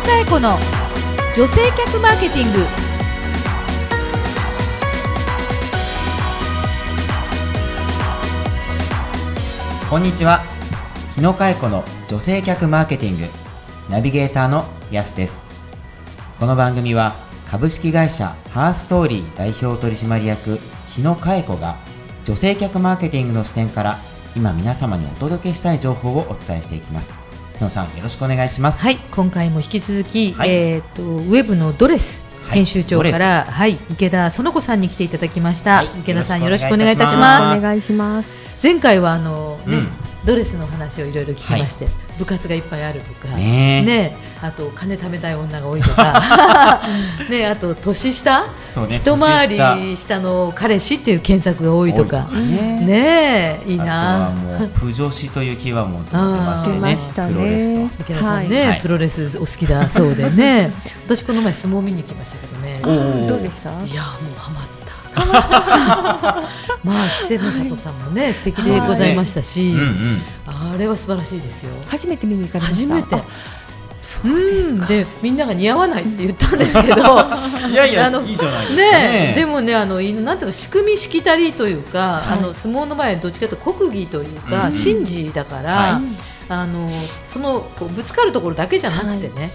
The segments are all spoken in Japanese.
野佳恵子の女性客マーケティング。こんにちは。日野佳恵子の女性客マーケティング。ナビゲーターのやすです。この番組は株式会社ハーストーリー代表取締役日野佳恵子が女性客マーケティングの視点から今皆様にお届けしたい情報をお伝えしていきます。日野さんよろしくお願いします。はい今回も引き続き、はい。えっ、とウェブのドレスはい。編集長から、はい、池田園子さんに来ていただきました、はい。池田さんよよろしくお願いいたします。お願いします。前回はあのね、うんドレスの話をいろいろ聞きまして、部活がいっぱいあるとかねえ。ねあと金貯めたい女が多いとか ねあと年下、ね一回年り下の彼氏っていう検索が多いとか多いとかね。ねえいいあとはなもうプ女子というキーワードも出ましてましたプロレスねと。池田さんね、はい。プロレスお好きだそうでね。私この前相撲見に来ましたけどね。どうでした？いやもうハマった まあ稀勢の里さんもね素敵でございましたし、うんうん。あれは素晴らしいですよ。初めて見に行かれました。初めて。あそうですか。うん。でみんなが似合わないって言ったんですけど いやいやあのいいじゃないですか。ねねでもねあのいなんていうか仕組みしきたりというか、はい。あの相撲の場合はどっちかというと国技というか、うん。神事だから、はいあのそのこうぶつかるところだけじゃなくてね、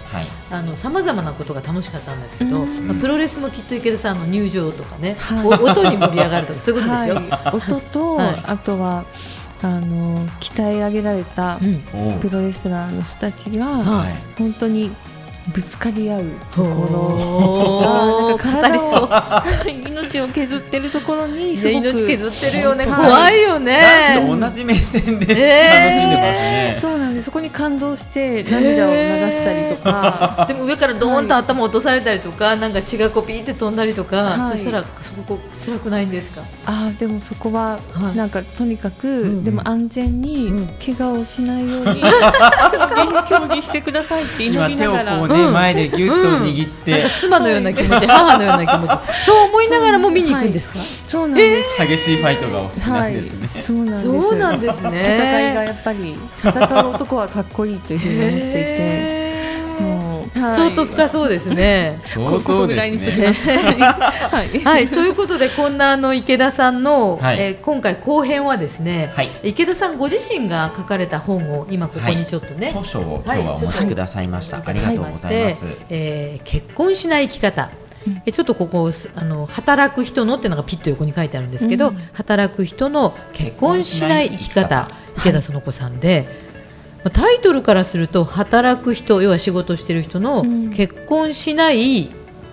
さまざまなことが楽しかったんですけど、うん。まあプロレスもきっと池田さんの入場とかね、はい。お音に盛り上がるとかそういうことでしょ。はい、音と、はい。あとはあの鍛え上げられたプロレスラーの人たちが、はい。本当にぶつかり合うところ。が語りそうう命を削ってるところにすねごく命削ってるよね、はい怖いよね。同じ目線で楽しんでますえね。そうなんです。そこに感動して涙を流したりとか、でも上からドーンと頭落とされたりとか、なんか血がこうピーって飛んだりとか、はい。そしたらそこ辛くないんですか？あーでもそこははい。なんかとにかく、んでも安全にうん。怪我をしないように、競技してくださいって祈りながら。こうね、うん前でギュッと握って。か妻のような気持ち、母のような気持ち、そう思いながらも見に行くんですか？そうなんです、激しいファイトがお好きなはいんですね。そうなんですそうなんですね。戦いがやっぱり戦う男はかっこいいというふうに思っていて相当深そうですね。相ここ当でぐらいにしすね。てください。はい、はい、ということでこんなあの池田さんの、はい。えー今回後編はですね、はい。池田さんご自身が書かれた本を今ここにちょっとね、著書を今日はお持ちくださいました。はい。ありがとうございます。えー結婚しない生き方、えちょっとここあの働く人のっていうのがピッと横に書いてあるんですけど、うん。働く人の結婚しない生き方。池田園子さんで、まあタイトルからすると働く人要は仕事をしてる人のうん。結婚しない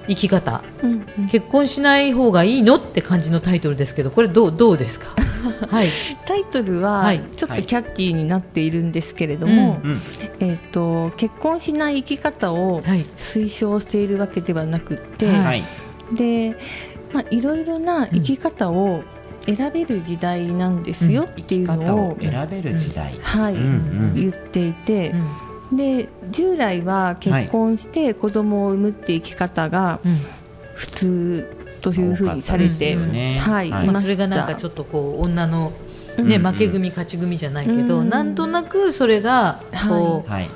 生き方、うんうん。結婚しない方がいいのって感じのタイトルですけどこれどうどうですか？はい。タイトルははい。ちょっとキャッチーになっているんですけれども、うん、えー、と結婚しない生き方をはい。推奨しているわけではなくって、はい。はい、で、まあ、いろいろな生き方を選べる時代なんですよ生っていうのを、を選べる時代。はい。言っていて。う、ん。で従来は結婚して子供を産むって生き方がうん。普通というふうにされて、はいはい。まあ、それがなんかちょっとこう女の、うん。ねうん負け組勝ち組じゃないけど、うん。なんとなくそれがこう、はい。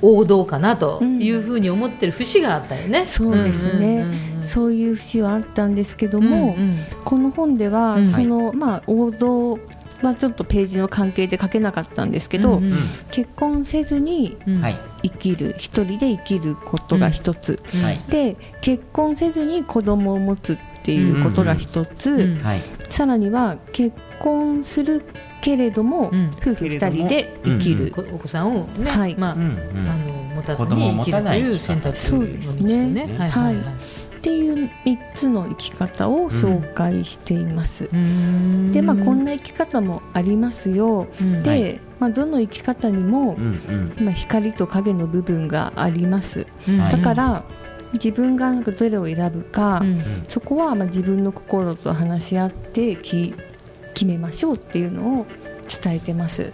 王道かなというふうに思ってる節があったよね。そうですねそういう節はあったんですけども、うんうん。この本では、うん。その、まあ、王道はちょっとページの関係で書けなかったんですけど、うんうん。結婚せずにうん。はい。生きる一人で生きることが一つ、うん。はい。で結婚せずに子供を持つっていうことが一つ、うん。はい。さらには結婚するけれども、うん。夫婦二人で生きる、こお子さんをね、はい。まあ、うん。あうん。の持たずに生きるといいう選択肢の道とそうですね。ねはい。はい。はい。っていう3つの生き方を紹介しています。うーん。でまあ、こんな生き方もありますよ、うん。で、はい。まあ、どの生き方にもう、んうん。まあ、光と影の部分があります。だから、自分がなんかどれを選ぶか、うん。そこはまあ自分の心と話し合ってき決めましょうっていうのを伝えてます。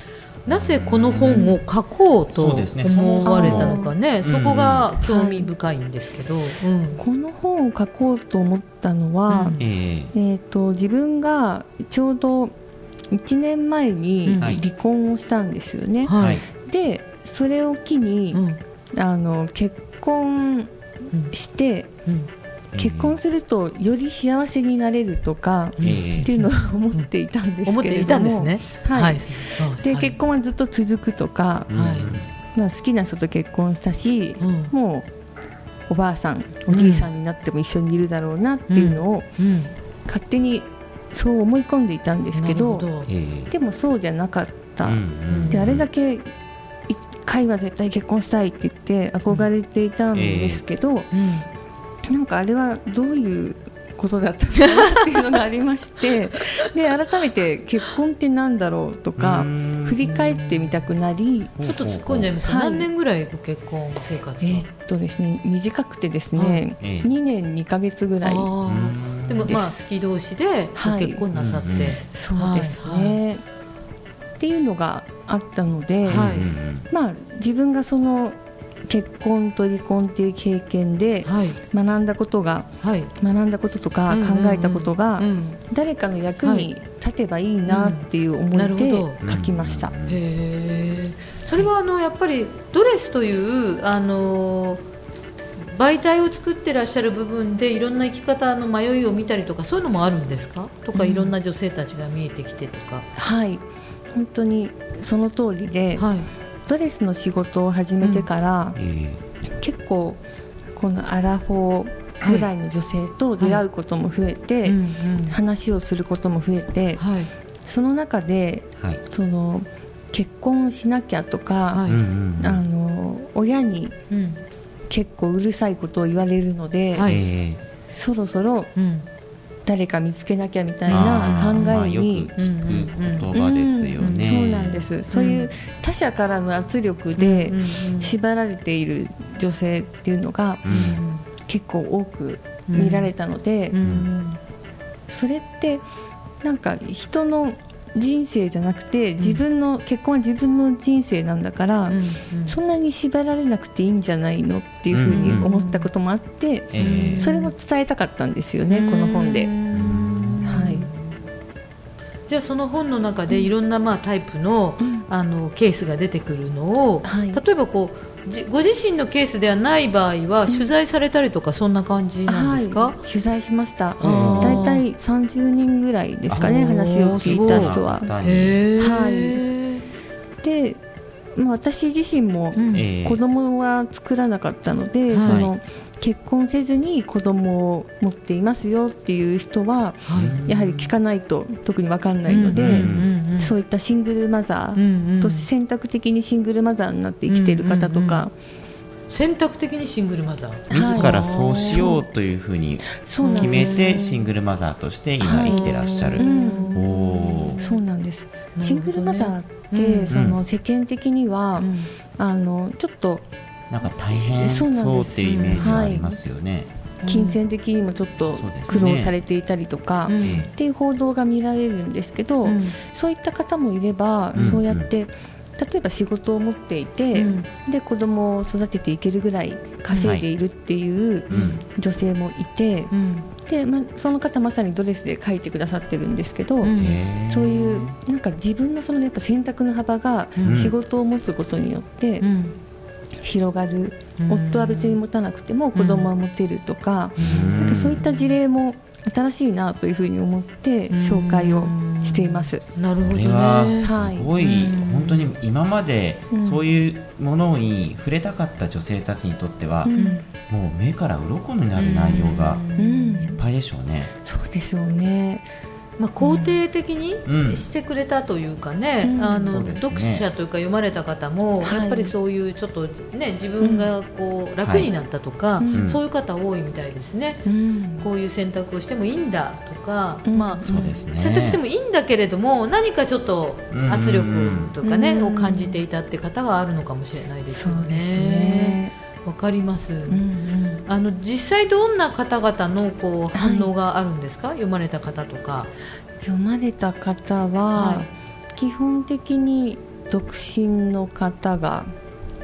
なぜこの本を書こうと思われたのかね、そもそもそこが興味深いんですけど、うんこの本を書こうと思ったのは、うん。ええ。えー、と自分がちょうど1年前にうん。離婚をしたんですよね。はい。でそれを機に、うん。あの結婚して、うん結婚するとより幸せになれるとか、ええっていうのを思っていたんです思っていけれども、たんですね。はい。はい。で、はい。結婚はずっと続くとか、まあ、好きな人と結婚したし、うん。もうおばあさんおじいさんになっても一緒にいるだろうなっていうのをうん。勝手にそう思い込んでいたんですけどでもそうじゃなかった、であれだけ一回は絶対結婚したいって言って憧れていたんですけど、うんなんかあれはどういうことだったのかなっていうのがありまして で改めて結婚ってなんだろうとかうん。振り返ってみたくなりちょっと突っ込んじゃいますが、はい。何年ぐらいご結婚生活は？えーっとですね短くてですね、はいええ。2年2ヶ月ぐらいでもまあ好き同士でごはい。結婚なさって、うんうんそうですはいね、っていうのがあったので、まあ自分がその結婚と離婚っていう経験ではい。学んだことがはい。学んだこととかうんうんうん考えたことがうん。誰かの役に立てばいいなっていう思ないるで書きました。それはあのやっぱりドレスというあの媒体を作ってらっしゃる部分でいろんな生き方の迷いを見たりとかそういうのもあるんですか？とか、うん。いろんな女性たちが見えてきてとか、はい。本当にその通りで、はいドレスの仕事を始めてから、え結構このアラフォーぐらいの女性と出会うことも増えて、うんうん。話をすることも増えて、はい。その中でえはい。その結婚しなきゃとか、はい。うんうんうん。あの親にうん。結構うるさいことを言われるので、はい。え。そろそろうん誰か見つけなきゃみたえいな考えに、よく聞く言葉ですよね、うんそうなんです。そういう他者からの圧力で縛られている女性っていうのがうん。結構多く見られたので、うん。それってなんか人の人生じゃなくて自分の、結婚は自分の人生なんだから、うんそんなに縛られなくていいんじゃないのっていうふうに思ったこともあって、ええ。それも伝えたかったんですよね、この本で。はい。じゃあその本の中でいろんなまあタイプの,、うん。あのケースが出てくるのを、はい。例えばこうじご自身のケースではない場合は取材されたりとかそんな感じなんですか、はい、取材しました。大体30人ぐらいですかねあ話を聞いた人は。はい。で、まあ、私自身も子供は作らなかったので、はい。その結婚せずに子供を持っていますよっていう人ははい。やはり聞かないと特に分かんないので、そういったシングルマザーと選択的にシングルマザーになって生きている方とか、選択的にシングルマザー。はい。自らそうしようというふうに決めてシングルマザーとして今生きてらっしゃる、うんそうなんです、ね。シングルマザーって、うん。その世間的には、うん。あのちょっとなんか大変そうなんです。そうっていうイメージがありますよね。金銭的にもちょっと苦労されていたりとか、うん。えっていう報道が見られるんですけど、うん。そういった方もいれば、うん。そうやって例えば仕事を持っていて、うん。で子供を育てていけるぐらい稼いでいるっていう女性もいて、うん。でま、その方まさにドレスで書いてくださってるんですけど、うん。そういうなんか自分のそのやっぱ選択の幅がうん。仕事を持つことによってうん。広がる、うん。夫は別に持たなくても子供は持てるとか,、うん。なんかそういった事例も新しいなというふうに思って紹介をしています。なるほどねこれははいすごい、うん本当に今までうんそういうものに触れたかった女性たちにとっては、うんもう目から鱗になる内容がうんいっぱいでしょうね。そうでしょうね。まあ、肯定的にうん。してくれたというかね、うん。あのね。読者というか読まれた方も、はいやっぱりそういうちょっと、ね、自分がこう楽になったとか、うん。そういう方多いみたいですね、うん。こういう選択をしてもいいんだとか、うん。まあ、そうですね。選択してもいいんだけれども何かちょっと圧力とかね、うん。を感じていたって方があるのかもしれないですよそうですね。ね。わかります、うんうん。あの実際どんな方々のこう反応があるんですか、読まれた方とか。読まれた方は、は基本的に独身の方が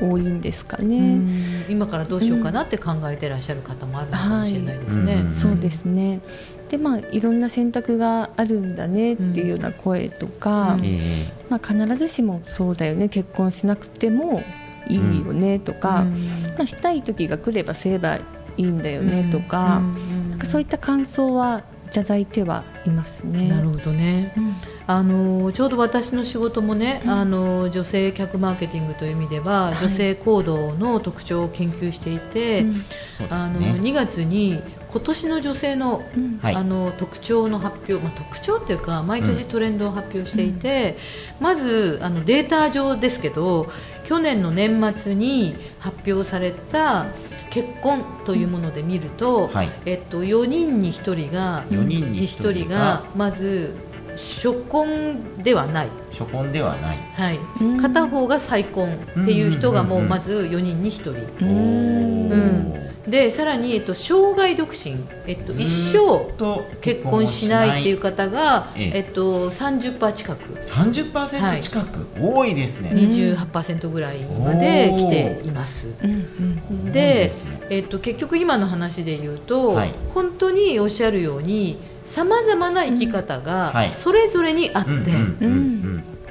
多いんですかね。うん。今からどうしようかなって考えてらっしゃる方もあるのかもしれないですね。はいうん。そうですね。でまあいろんな選択があるんだねっていうような声とか、うん。えまあ必ずしもそうだよね。結婚しなくてもいいよねとか、うん。まあ、したい時が来ればすればいいんだよねとか,、うん。なんかそういった感想はいただいてはいますね。なるほどね。うん。あのちょうど私の仕事もね、あの女性客マーケティングという意味では、い。女性行動の特徴を研究していて、うん。あのすね。2月に今年の女性のうん。はい。あの特徴の発表、まあ、特徴っていうか毎年トレンドを発表していて、まずあのデータ上ですけど去年の年末に発表された結婚というもので見ると、はい。えっと、4人に1人が4人に1 1人が人がまず初婚ではない、初婚ではない。はい。うん。片方が再婚っていう人がもうまず4人に1人。でさらに、えっと、生涯独身、えっと、一生と結婚しないっていう方が、えええっと、30%近く、30%近く、多いですね、28%ぐらいまで来ています。うんうん。ですね。えっと、結局今の話で言うと、はい。本当におっしゃるようにさまざまな生き方がそれぞれにあって、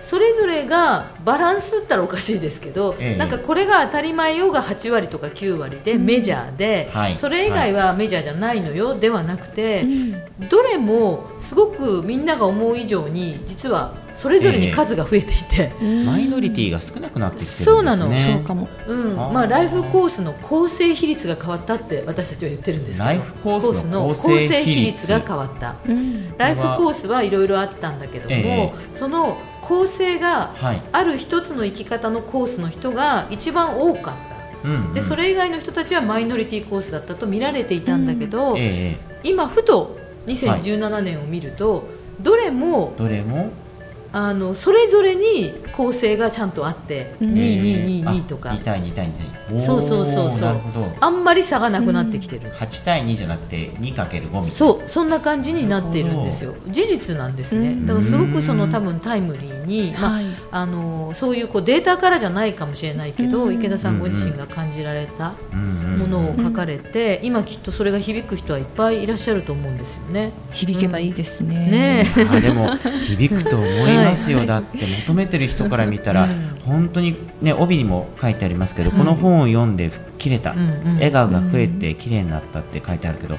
それぞれがバランスったらおかしいですけど、ええ。なんかこれが当たり前よが8割とか9割でメジャーで、はい。それ以外はメジャーじゃないのよではなくて、うん。どれもすごくみんなが思う以上に実はそれぞれに数が増えていて、うん。マイノリティが少なくなってきてるんですね。そうなの。そうかも。うん。まあ、ライフコースの構成比率が変わったって私たちは言ってるんですけど。ライフコースの構成比率。が変わった。うん。ライフコースはいろいろあったんだけども、え。その構成がはい、ある一つの生き方のコースの人が一番多かった。うんうん。でそれ以外の人たちはマイノリティコースだったと見られていたんだけど、ええ今ふと2017年を見ると、どれもどれも？あのそれぞれに構成がちゃんとあって、うん。2222とか。2対2対2対2そうそうそうそう。あんまり差がなくなってきてる、8対2じゃなくて 2×5 みたいな。そうそんな感じになっているんですよ。事実なんですね、うん。だからすごくその多分タイムリーに、まあはい。あのそういうこうデータからじゃないかもしれないけど、うん。池田さんご自身が感じられたもものを書かれて、今きっとそれが響く人はいっぱいいらっしゃると思うんですよね。響けばいいですね。ねでも響くと思いますよ、だって求めてる人から見たら、うん。本当に、ね、帯にも書いてありますけど、はい。この本を読んで切れた、うんうん。笑顔が増えて綺麗になったって書いてあるけど、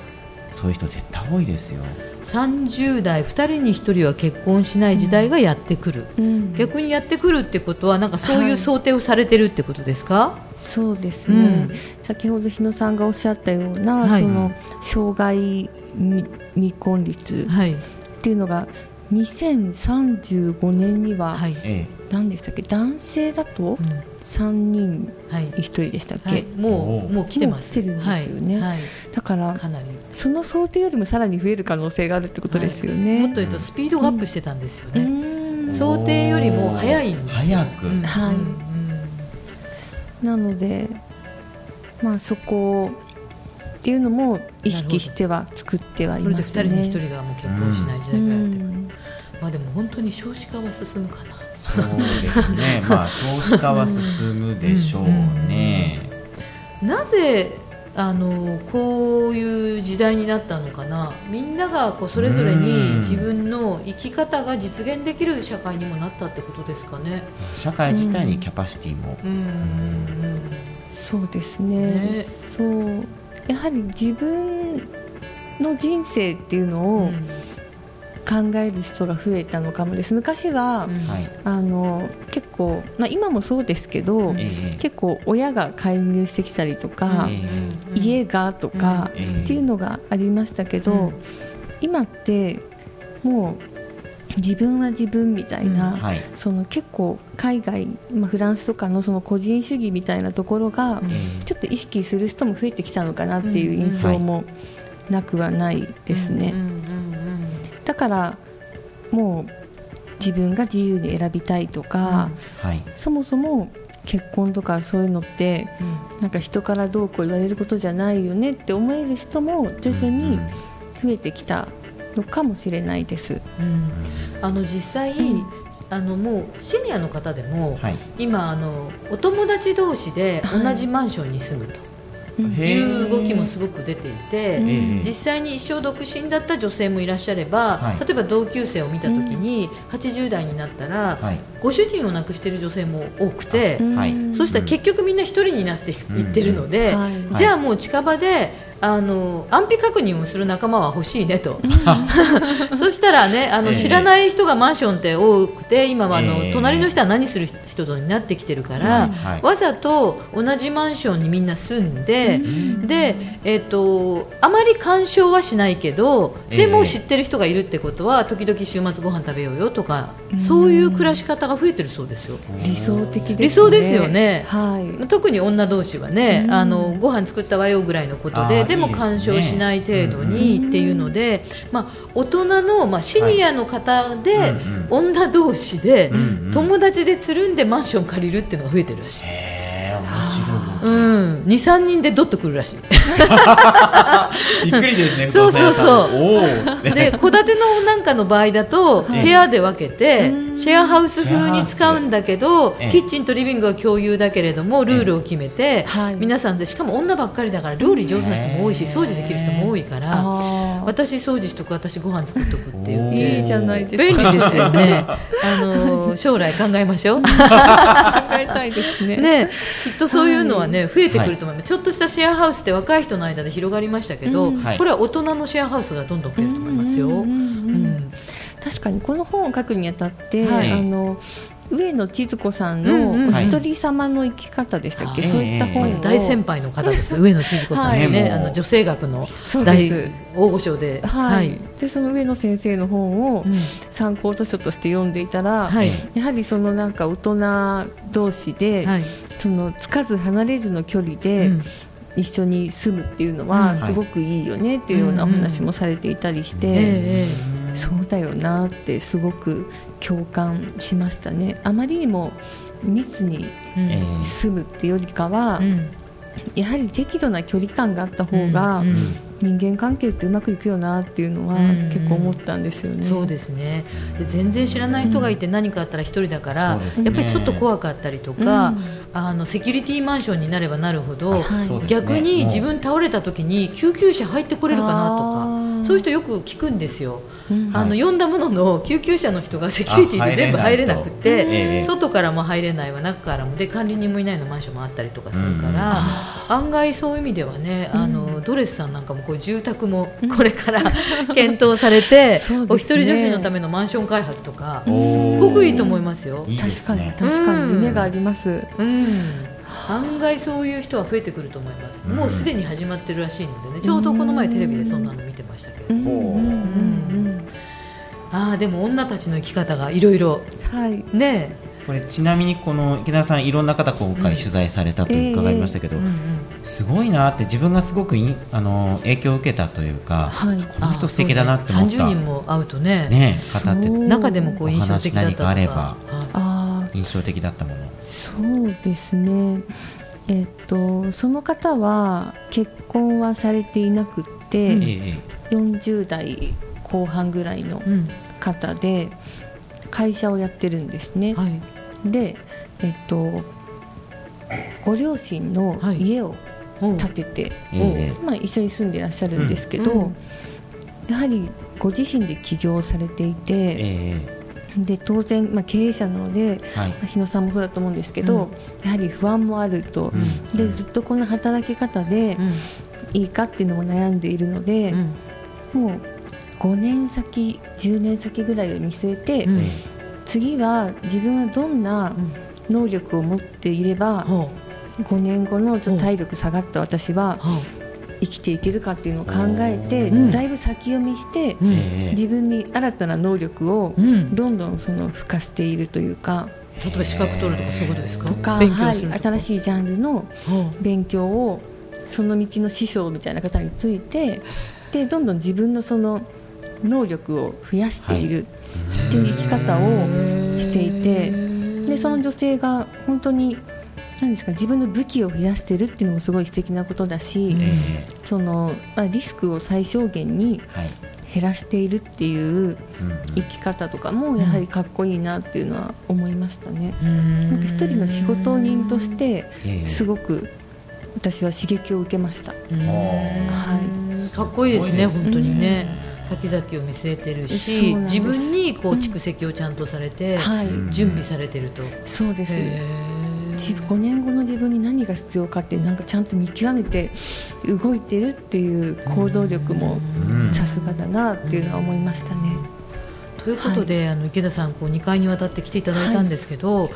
そういう人絶対多いですよ。30代2人に1人は結婚しない時代がやってくる、うん。逆にやってくるってことはなんかそうはいいう想定をされてるってことですか、そうですね、うん。先ほど日野さんがおっしゃったような、はい。その障害未未婚率はい。っていうのが2035年にははい、え何でしたっけ？男性だとうん。3人はいに1人でしたっけ、はい、もおー。うもう来てます。てるんですよね。はい。はい。だからかなり。その想定よりもさらに増える可能性があるってことですよね。もっと言うとスピードがアップしてたんですようね、ん。想定よりも早いんですよ早く、うん。はい。うん。なので、まあ、そこっていうのも意識しては作ってはいそれで2ますね。人に1人がもう結婚しない時う代がやってくる、んまあでも本当に少子化は進むかな。そうですね、まあ少子化は進むでしょうね。なぜあのこういう時代になったのかな。みんながこうそれぞれにうん。自分の生き方が実現できる社会にもなったってことですかね。社会自体にキャパシティも、うんうん。そうですね。ね。そう。やはり自分の人生っていうのをうん考える人が増えたのかもです。昔は、うん。はい、あの結構、まあ、今もそうですけど、うんええ結構親が介入してきたりとか、えうん。家がとか、ええっていうのがありましたけど、うん。今ってもう自分は自分みたいな、はい、その結構海外、まあ、フランスとかのその個人主義みたいなところが、うん。えちょっと意識する人も増えてきたのかなっていう印象もなくはないですね、うんうんだからもう自分が自由に選びたいとか、えはい、そもそも結婚とかそういうのってうん。なんか人からどうこう言われることじゃないよねって思える人も徐々うんに増えてきたのかもしれないです。うん。あの実際、うん。あのもうシニアの方でも、はい、今あのお友達同士で同じマンションに住むと、いう動きもすごく出ていて、え実際に一生独身だった女性もいらっしゃれば、はい。例えば同級生を見た時に80代になったら、はい。ご主人を亡くしている女性も多くて、はい。そしたら結局みんな一人になっていってるので、じゃあもう近場であの安否確認をする仲間は欲しいねと、そしたらねあの、ええ。知らない人がマンションって多くて今はあの、ええ。隣の人は何する人になってきてるから、はいわざと同じマンションにみんな住んで、で、えっとあまり干渉はしないけどええ。でも知ってる人がいるってことは時々週末ご飯食べようよとか、そういう暮らし方が増えてるそうですよ。理想的ね。理想ですよね。はい。特に女同士はね、うん。あのご飯作ったわよぐらいのことででも干渉しない程度にっていうので、まあ、大人の、まあ、シニアの方で、女同士で、友達でつるんでマンション借りるっていうのが増えてるらしい。うん、23人でドッとくるらしい。びっくりですね そうそうそう。で戸建てのなんかの場合だとはい部屋で分けてうん。シェアハウス風に使うんだけどええキッチンとリビングは共有だけれどもルールを決めてはい。皆さんでしかも女ばっかりだから料理上手な人も多いし掃除できる人も多いから私掃除しとく私ご飯作っとくって言っていいじゃないですか。便利ですよね。あの将来考えましょう。考えたいですね。ね、きっとそういうのはね、増えてくると思います、ちょっとしたシェアハウスって若い人の間で広がりましたけど、これは大人のシェアハウスがどんどん増えると思いますよ。確かにこの本を書くにあたって、はい。あの上野千鶴子さんの「お一人様の生き方」でしたっけ、はい。そういった本を、まず大先輩の方です、上野千鶴子さんね、はい。あの女性学の大大御所で、はい。でその上野先生の本をうん。参考図書として読んでいたら、はい。やはりそのなんか大人同士で、はい。そのつかず離れずの距離うでん。一緒に住むっていうのうん。はすごくいいよねっていうようなお話もされていたりして、ええそうだよなってすごく共感しましたね。あまりにも密に住むってよりかは、うん。やはり適度な距離感があった方が、うんうん。人間関係ってうまくいくよなっていうのはうん結構思ったんですよね。そうですね。で全然知らない人がいて何かあったら一人だから、そうですね。やっぱりちょっと怖かったりとか、あのセキュリティマンションになればなるほど、はい。逆に自分倒れた時に救急車入ってこれるかなとあか。ーそういう人よく聞くんですよ。うん。あのはい。呼んだものの救急車の人がセキュリティで全部入れなくて、外からも入れないわ。中からも。で管理人もいないのマンションもあったりとかするから、案外そういう意味ではねあの、ドレスさんなんかもこう住宅もこれから 検討されて、お一人女子のためのマンション開発とかすっごくいいと思いますよ。確かにね確かうん。に夢があります。うん案外そういう人は増えてくると思います、うん。もうすでに始まってるらしいのでねちょうどこの前テレビでそんなの見てましたけど、うん。う。んうんああでも女たちの生き方がいろい。ろ。ね。これちなみにこの池田さんいろんな方今回取材されたと伺いましたけど、うんうんすごいなって自分がすごくいあの影響を受けたというか、はい。この人素敵だなって思った、ね。30人も会うとね。ね方って中でもこう印象的だったとか。お話何かあればはああ印象的だったものそうですね。えっとその方は結婚はされていなくって、うん。ええ40代後半ぐらいの方で会社をやってるんですね。はい。で、えっとご両親のはい。家を建てて、ええまあ、一緒に住んでいらっしゃるんですけど、うん。うん。やはりご自身で起業されていて、えで当然、まあ、経営者なので、えはい。まあ日野さんもそうだと思うんですけど、やはり不安もあると、うん。でずっとこの働き方でうん。いいかっていうのも悩んでいるので、うん。もう5年先10年先ぐらいを見据えて、うん。次は自分がどんな能力を持っていれば、ほ5年後のちょっと体力下がった私は生きていけるかっていうのを考えて、うん。だいぶ先読みして、自分に新たな能力をうん。どんどんその付加しているというか、例えば資格取るとかそういうことですか？とか、勉強はい、するとか。新しいジャンルの勉強をその道の師匠みたいな方についてでどんどん自分のその能力を増やしているっていう生き方をしていてでその女性が本当に何ですか自分の武器を増やしてるっていうのもすごい素敵なことだし、うん。えそのまあリスクを最小限に減らしているっていううん生き方とかもやはりかっこいいなっていうのは思いましたね。うん。なんか一人の仕事人としてええ。すごく私は刺激を受けました。はい。かっこいいですね本当にね。先々を見据えてるし自分にこう蓄積をちゃんとされてはい、うん。準備されてると。そうです。へ自ー5年後の自分に何が必要かってなんかちゃんと見極めて動いてるっていう行動力もうん。さすがだなっていうのは思いましたね。ということで、あの池田さんこう2回にわたって来ていただいたんですけど、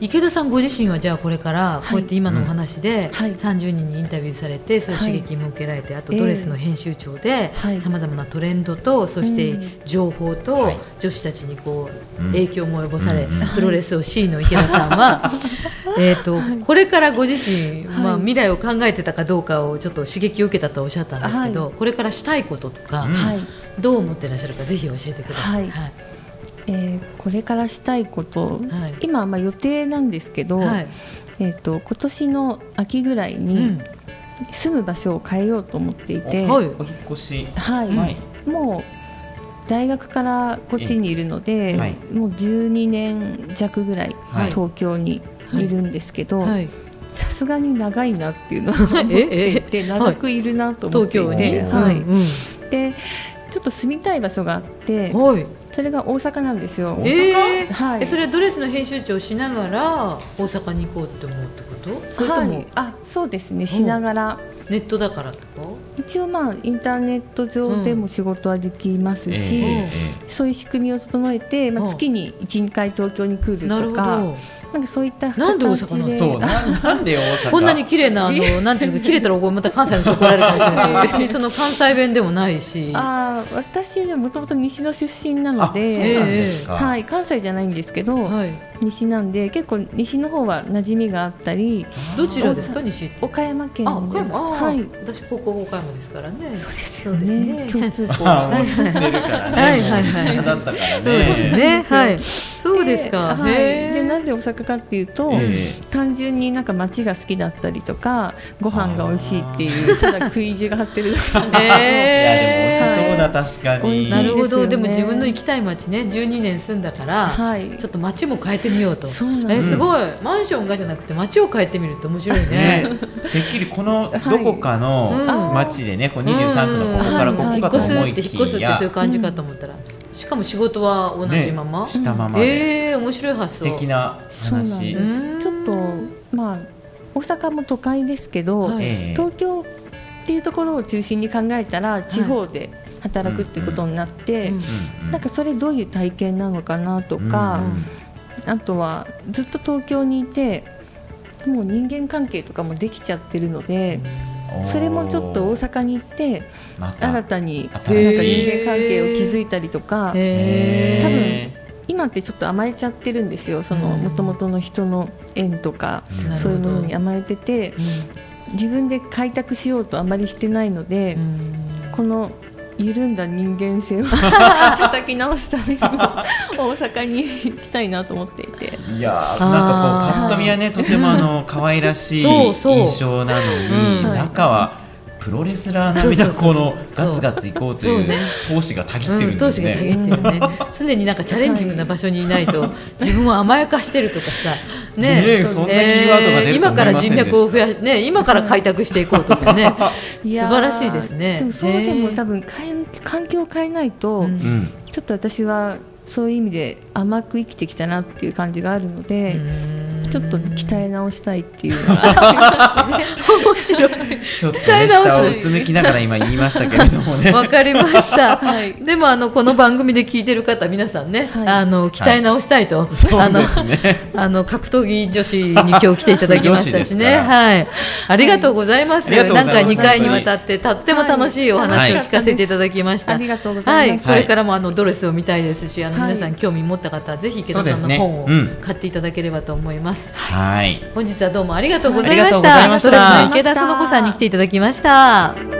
池田さんご自身はじゃあこれからこうやって今のお話ではい。30人にインタビューされてそうい。う刺激も受けられて、あとドレスの編集長ではい。さまざまなトレンドとそしてうん。情報とはい。女子たちにこううん。影響も及ぼされ、うん。プロレスを C の池田さんは えーとこれからご自身、まあ、はい。未来を考えてたかどうかをちょっと刺激を受けたとおっしゃったんですけど、はこれからしたいこととか、どう思ってらっしゃるかぜひ教えてください。はい。えーこれからしたいこと、はい。今はまあ予定なんですけど、はい。えー、と今年の秋ぐらいにうん。住む場所を変えようと思っていて、はい。お引っ越し。はい。はい。もう大学からこっちにいるので、えはい。もう12年弱ぐらい。東京にい。るんですけどはい、さすがに長いなっていうのを思っていて長くいるなと思って。いて、うんはい。うんでちょっと住みたい場所があってはい。それが大阪なんですよ。大阪？えーはい。えそれはドレスの編集長をしながら大阪に行こうって思うってこと？それとも、はい、あそうですね。しながら、ネットだからとか？一応まあインターネット上でも仕事はできますし、えそういう仕組みを整えて、まあ、うん。月に12回東京に来るなるほとかどなんかそういったなんで大阪なんえですそうななんで大阪？こんなに綺麗なあのなんていうのか切れたらまた関西の人怒られるかもしれない。けど別にその関西弁でもないし。あー私はもともと西の出身なので、はい、関西じゃないんですけど、はい。西なんで結構西の方は馴染みがあったりどちらですか？西って。岡山県あ岡山？はい。私高校岡山ですからね。そうですそよね。うですね。共通項あがもう知ってるからね。はいはいはい。もう西派だったからね。そうですね。はいそうですか。はい、でなぜ大阪かっていうと、え単純になんか街が好きだったりとかご飯が美味しいっていうただ食い意地が張ってるだけなんですいやでも美え味しそうだ、確かに。美味しいなるほど。でも自分の行きたい街ね12年住んだから、はい。ちょっと街も変えてみようと。そうなんです。えすごい。マンションがじゃなくて街を変えてみると面白いね。ね、てっきりこのどこかのうん。町でね、こう23区のここからここ引っかと思い越すって引っ越すっきやてそういう感じかと思ったら、しかも仕事は同じまま、ねしたままで。えー、面白い発素想敵なそうなん話です。うん。ちょっとまあ大阪も都会ですけど、はい。ええ。東京っていうところを中心に考えたら地方で働くってことになって、うん。うん。うん。なんかそれどういう体験なのかなとか、あとはずっと東京にいてもう人間関係とかもできちゃってるので、おーそれもちょっと大阪に行ってまた。新たになんか新し人い。間関係を築いたりとか多分今ってちょっと甘えちゃってるんですよ。そのうん。元々の人の縁とかうん。そういうものに甘えてて自分で開拓しようとあまりしてないので、うん。この緩んだ人間性を 叩き直すためにも大阪に行きたいなと思っていやなんかこうパッと見はねとてもあの 可愛らしいそうそう。印象なのにうん。中はプロレスラー並みなそうそうそう。このガツガツいこうという闘志がたぎってるうんん、です闘志がたぎね。ってるね。常になんかチャレンジングな場所にいないと 自分を甘やかしてるとかさね。そんなキーワードが出今から人脈を増やね今から開拓していこうとかね。素晴らしいですね。でもそうでも多分変え環境を変えないと、ちょっと私はそういう意味で甘く生きてきたなっていう感じがあるので、ちょっと鍛え直したいっていうのが。面白い。ちょっと鍛え直すね下をうつむきながら今言いましたけれどもね。わかりました、はい。でもあのこの番組で聞いてる方皆さんね、はい。あの鍛え直したいと、そうあのですね。あの格闘技女子に今日来ていただきましたしね、はい、ありがとうございます。ありがとうございます。なんか2回にわたってとっても楽しいお話を聞かせていただきました。ありがとうございます。はい、これからもあのドレスを見たいですし、あのはい。皆さん興味持った方はぜひ池田さんの本をうん。買っていただければと思います。はい。本日はどうもありがとうございましたドレスの池田園子さんに来ていただきました。